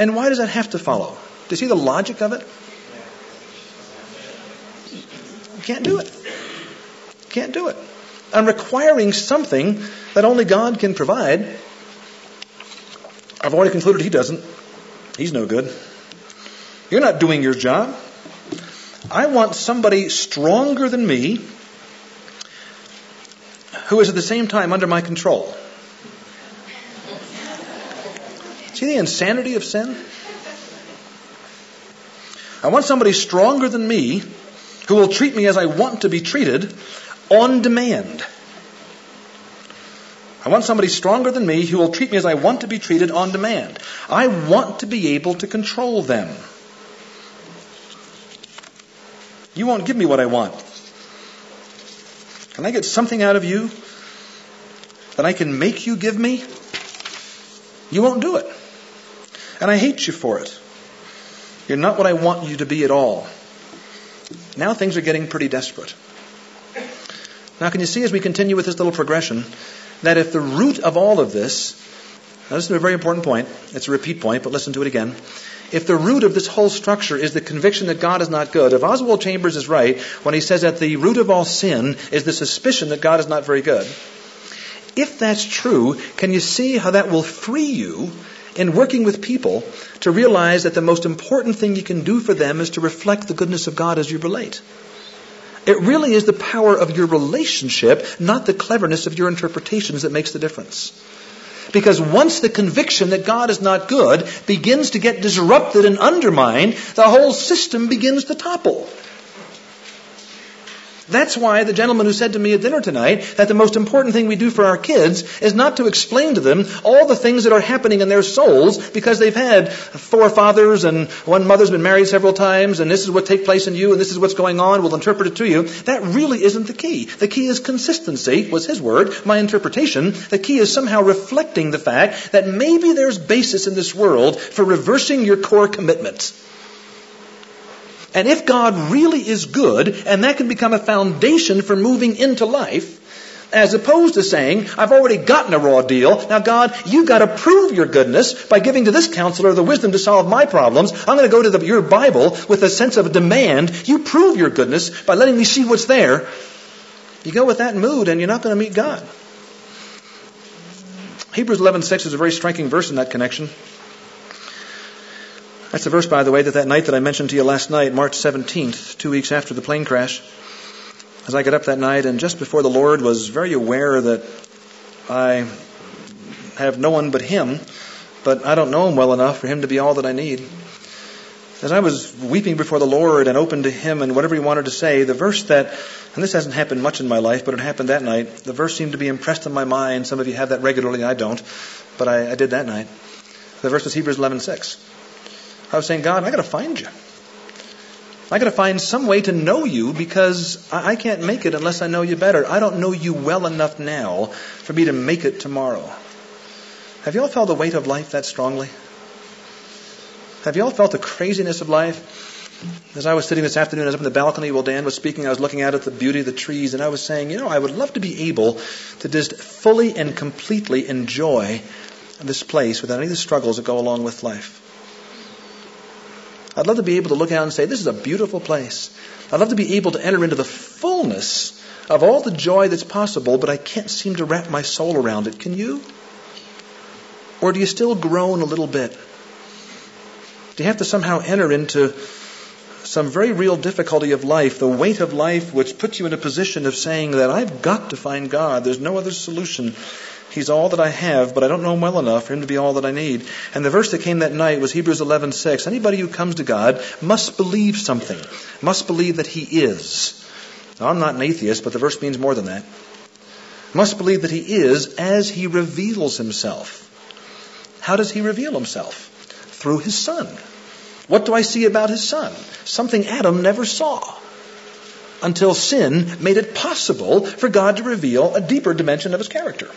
And why does that have to follow? Do you see the logic of it? Can't do it. Can't do it. I'm requiring something that only God can provide. I've already concluded He doesn't. He's no good. You're not doing your job. I want somebody stronger than me who is at the same time under my control. See the insanity of sin? I want somebody stronger than me who will treat me as I want to be treated on demand. I want somebody stronger than me who will treat me as I want to be treated on demand. I want to be able to control them. You won't give me what I want. Can I get something out of you that I can make you give me? You won't do it. And I hate you for it. You're not what I want you to be at all. Now things are getting pretty desperate. Now, can you see as we continue with this little progression that if the root of all of this, now this is a very important point, it's a repeat point, but listen to it again. If the root of this whole structure is the conviction that God is not good, if Oswald Chambers is right when he says that the root of all sin is the suspicion that God is not very good, if that's true, can you see how that will free you in working with people to realize that the most important thing you can do for them is to reflect the goodness of God as you relate? It really is the power of your relationship, not the cleverness of your interpretations that makes the difference. Because once the conviction that God is not good begins to get disrupted and undermined, the whole system begins to topple. That's why the gentleman who said to me at dinner tonight that the most important thing we do for our kids is not to explain to them all the things that are happening in their souls because they've had four fathers and one mother's been married several times and this is what takes place in you and this is what's going on. We'll interpret it to you. That really isn't the key. The key is consistency was his word, my interpretation. The key is somehow reflecting the fact that maybe there's basis in this world for reversing your core commitments. And if God really is good, and that can become a foundation for moving into life, as opposed to saying, I've already gotten a raw deal. Now, God, you've got to prove your goodness by giving to this counselor the wisdom to solve my problems. I'm going to go to the, your Bible with a sense of demand. You prove your goodness by letting me see what's there. You go with that mood, and you're not going to meet God. Hebrews 11:6 is a very striking verse in that connection. That's the verse, by the way, that that night that I mentioned to you last night, March 17th, two weeks after the plane crash, as I got up that night and just before the Lord was very aware that I have no one but Him, but I don't know Him well enough for Him to be all that I need. As I was weeping before the Lord and open to Him and whatever He wanted to say, the verse that, and this hasn't happened much in my life, but it happened that night, the verse seemed to be impressed in my mind. Some of you have that regularly, I don't, but I, I did that night. The verse was Hebrews 11:6. I was saying, God, I got to find you. I got to find some way to know you because I can't make it unless I know you better. I don't know you well enough now for me to make it tomorrow. Have you all felt the weight of life that strongly? Have you all felt the craziness of life? As I was sitting this afternoon, I was up in the balcony while Dan was speaking, I was looking out at the beauty of the trees, and I was saying, you know, I would love to be able to just fully and completely enjoy this place without any of the struggles that go along with life. I'd love to be able to look out and say, this is a beautiful place. I'd love to be able to enter into the fullness of all the joy that's possible, but I can't seem to wrap my soul around it. Can you? Or do you still groan a little bit? Do you have to somehow enter into some very real difficulty of life, the weight of life which puts you in a position of saying that I've got to find God. There's no other solution. He's all that I have, but I don't know him well enough for him to be all that I need. And the verse that came that night was Hebrews 11:6. Anybody who comes to God must believe something, must believe that he is. Now, I'm not an atheist, but the verse means more than that. Must believe that he is as he reveals himself. How does he reveal himself? Through his son. What do I see about his son? Something Adam never saw until sin made it possible for God to reveal a deeper dimension of his character.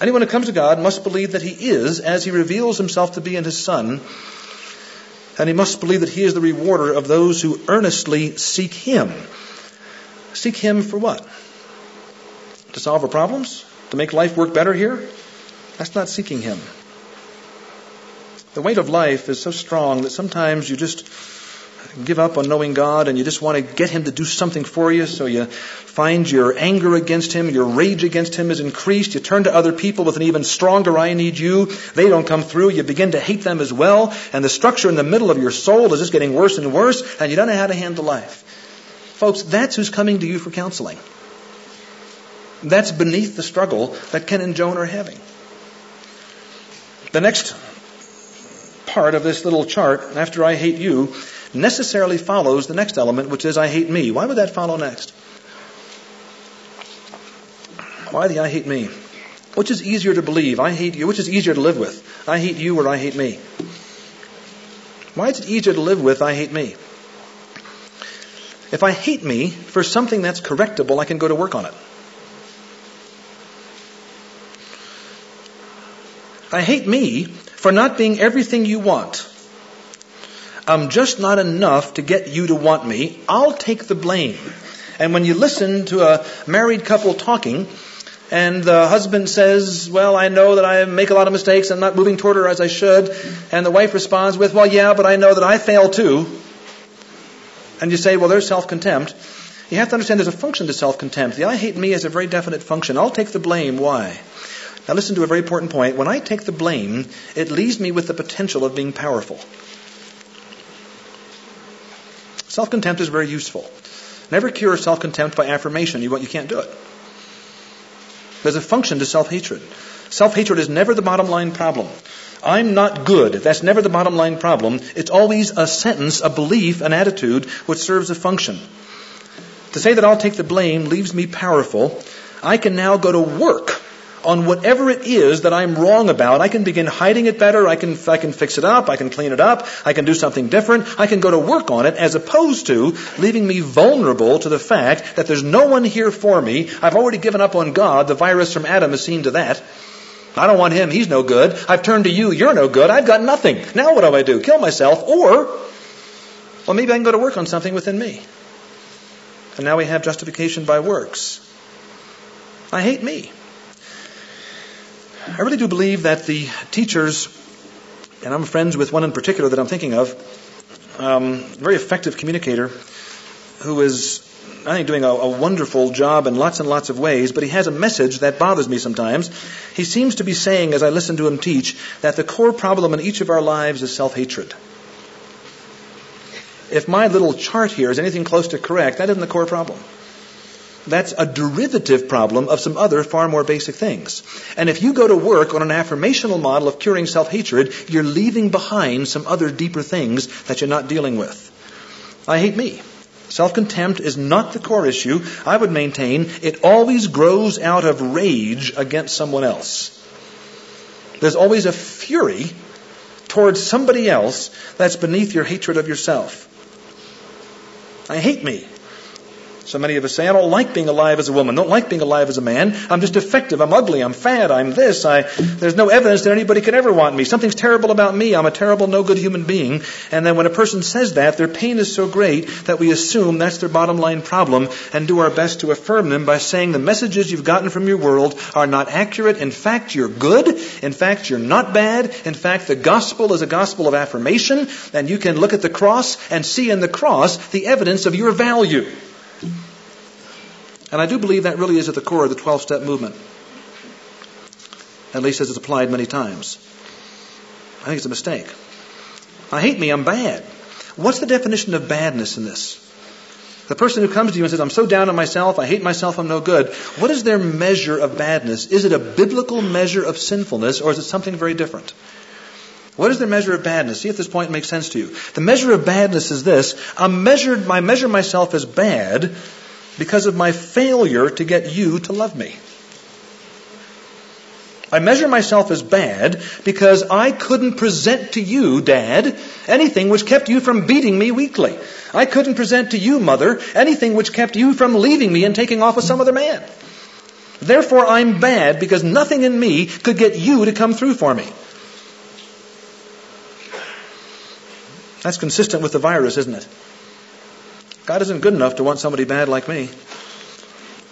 Anyone who comes to God must believe that He is as He reveals Himself to be in His Son, and he must believe that He is the rewarder of those who earnestly seek Him. Seek Him for what? To solve our problems? To make life work better here? That's not seeking Him. The weight of life is so strong that sometimes you just give up on knowing God and you just want to get Him to do something for you, so you find your anger against Him, your rage against Him is increased. You turn to other people with an even stronger I need you. They don't come through. You begin to hate them as well. And the structure in the middle of your soul is just getting worse and worse, and you don't know how to handle life. Folks, that's who's coming to you for counseling. That's beneath the struggle that Ken and Joan are having. The next part of this little chart, after I hate you, necessarily follows the next element, which is I hate me. Why would that follow next? Why the I hate me? Which is easier to believe? I hate you. Which is easier to live with? I hate you or I hate me? Why is it easier to live with I hate me? If I hate me for something that's correctable, I can go to work on it. I hate me for not being everything you want. I'm just not enough to get you to want me. I'll take the blame. And when you listen to a married couple talking, and the husband says, Well, I know that I make a lot of mistakes. I'm not moving toward her as I should. And the wife responds with, Well, yeah, but I know that I fail too. And you say, Well, there's self contempt. You have to understand there's a function to self contempt. The I hate me is a very definite function. I'll take the blame. Why? Now, listen to a very important point. When I take the blame, it leaves me with the potential of being powerful. Self contempt is very useful. Never cure self contempt by affirmation. You, you can't do it. There's a function to self hatred. Self hatred is never the bottom line problem. I'm not good. That's never the bottom line problem. It's always a sentence, a belief, an attitude which serves a function. To say that I'll take the blame leaves me powerful. I can now go to work on whatever it is that I'm wrong about. I can begin hiding it better. I can, I can fix it up. I can clean it up. I can do something different. I can go to work on it as opposed to leaving me vulnerable to the fact that there's no one here for me. I've already given up on God. The virus from Adam has seen to that. I don't want him. He's no good. I've turned to you. You're no good. I've got nothing. Now what do I do? Kill myself or, well, maybe I can go to work on something within me. And now we have justification by works. I hate me. I really do believe that the teachers, and I'm friends with one in particular that I'm thinking of, um, very effective communicator, who is, I think, doing a, a wonderful job in lots and lots of ways, but he has a message that bothers me sometimes. He seems to be saying, as I listen to him teach, that the core problem in each of our lives is self hatred. If my little chart here is anything close to correct, that isn't the core problem. That's a derivative problem of some other far more basic things. And if you go to work on an affirmational model of curing self-hatred, you're leaving behind some other deeper things that you're not dealing with. I hate me. Self-contempt is not the core issue. I would maintain it always grows out of rage against someone else. There's always a fury towards somebody else that's beneath your hatred of yourself. I hate me. So many of us say, I don't like being alive as a woman, don't like being alive as a man. I'm just defective, I'm ugly, I'm fat, I'm this. I, there's no evidence that anybody could ever want me. Something's terrible about me. I'm a terrible, no good human being. And then when a person says that, their pain is so great that we assume that's their bottom line problem and do our best to affirm them by saying the messages you've gotten from your world are not accurate. In fact, you're good. In fact, you're not bad. In fact, the gospel is a gospel of affirmation, and you can look at the cross and see in the cross the evidence of your value. And I do believe that really is at the core of the 12 step movement, at least as it's applied many times. I think it's a mistake. I hate me, I'm bad. What's the definition of badness in this? The person who comes to you and says, I'm so down on myself, I hate myself, I'm no good. What is their measure of badness? Is it a biblical measure of sinfulness or is it something very different? What is their measure of badness? See if this point makes sense to you. The measure of badness is this. I'm measured, I measure myself as bad because of my failure to get you to love me. I measure myself as bad because I couldn't present to you, Dad, anything which kept you from beating me weekly. I couldn't present to you, Mother, anything which kept you from leaving me and taking off with some other man. Therefore, I'm bad because nothing in me could get you to come through for me. That's consistent with the virus, isn't it? God isn't good enough to want somebody bad like me.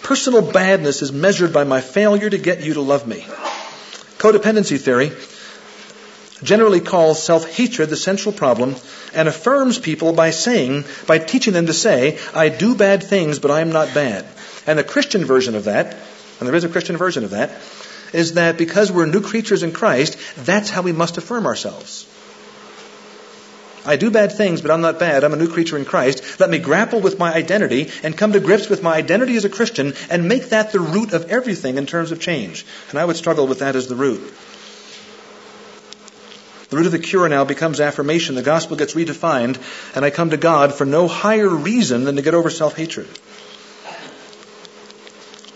Personal badness is measured by my failure to get you to love me. Codependency theory generally calls self-hatred the central problem and affirms people by saying, by teaching them to say, I do bad things, but I am not bad. And the Christian version of that, and there is a Christian version of that, is that because we're new creatures in Christ, that's how we must affirm ourselves. I do bad things, but I'm not bad. I'm a new creature in Christ. Let me grapple with my identity and come to grips with my identity as a Christian and make that the root of everything in terms of change. And I would struggle with that as the root. The root of the cure now becomes affirmation. The gospel gets redefined, and I come to God for no higher reason than to get over self hatred.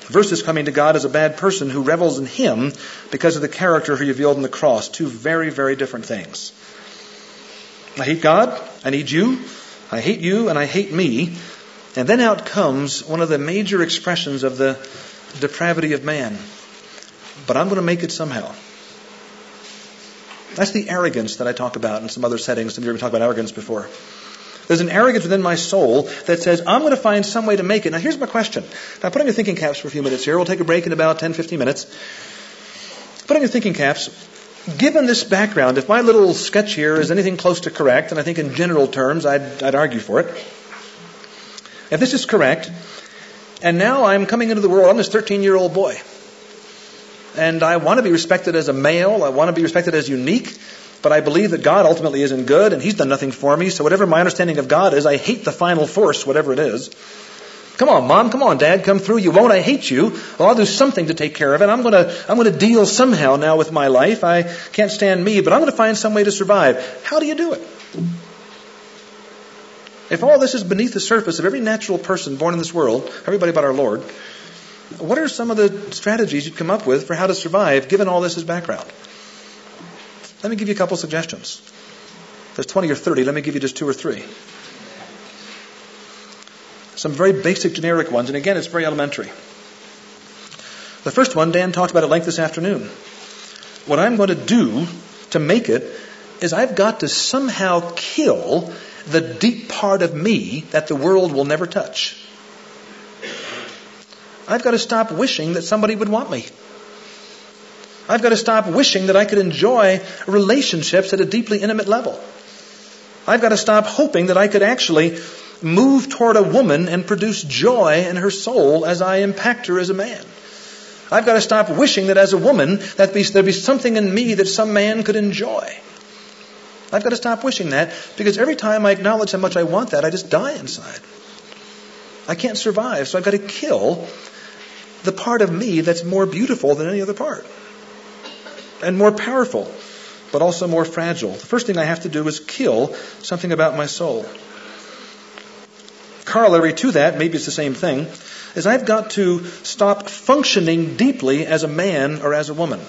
versus coming to God as a bad person who revels in Him because of the character He revealed on the cross. Two very, very different things. I hate God. I need you. I hate you and I hate me. And then out comes one of the major expressions of the depravity of man. But I'm going to make it somehow. That's the arrogance that I talk about in some other settings. Some of you have talked about arrogance before. There's an arrogance within my soul that says, I'm going to find some way to make it. Now, here's my question. Now, put on your thinking caps for a few minutes here. We'll take a break in about 10, 15 minutes. Put on your thinking caps. Given this background, if my little sketch here is anything close to correct, and I think in general terms I'd, I'd argue for it, if this is correct, and now I'm coming into the world, I'm this 13 year old boy. And I want to be respected as a male. I want to be respected as unique. But I believe that God ultimately isn't good and He's done nothing for me. So whatever my understanding of God is, I hate the final force, whatever it is. Come on, mom. Come on, dad. Come through. You won't. I hate you. Well, I'll do something to take care of it. I'm going to, I'm going to deal somehow now with my life. I can't stand me, but I'm going to find some way to survive. How do you do it? If all this is beneath the surface of every natural person born in this world, everybody but our Lord, what are some of the strategies you'd come up with for how to survive given all this as background? Let me give you a couple suggestions. There's 20 or 30. Let me give you just two or three. Some very basic, generic ones. And again, it's very elementary. The first one, Dan talked about at length this afternoon. What I'm going to do to make it is I've got to somehow kill the deep part of me that the world will never touch. I've got to stop wishing that somebody would want me. I've got to stop wishing that I could enjoy relationships at a deeply intimate level. I've got to stop hoping that I could actually move toward a woman and produce joy in her soul as I impact her as a man. I've got to stop wishing that as a woman that there'd be something in me that some man could enjoy. I've got to stop wishing that because every time I acknowledge how much I want that, I just die inside. I can't survive, so I've got to kill the part of me that's more beautiful than any other part and more powerful, but also more fragile. The first thing I have to do is kill something about my soul. Corollary to that, maybe it's the same thing, is I've got to stop functioning deeply as a man or as a woman.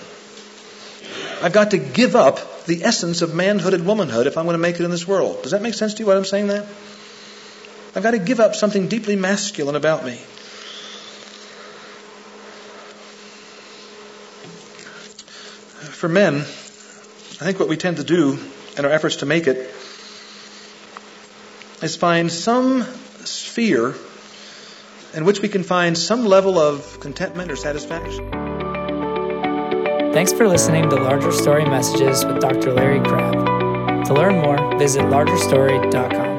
I've got to give up the essence of manhood and womanhood if I'm going to make it in this world. Does that make sense to you what I'm saying that? I've got to give up something deeply masculine about me. For men, I think what we tend to do in our efforts to make it is find some sphere in which we can find some level of contentment or satisfaction. Thanks for listening to Larger Story Messages with Dr. Larry Crabb. To learn more, visit largerstory.com.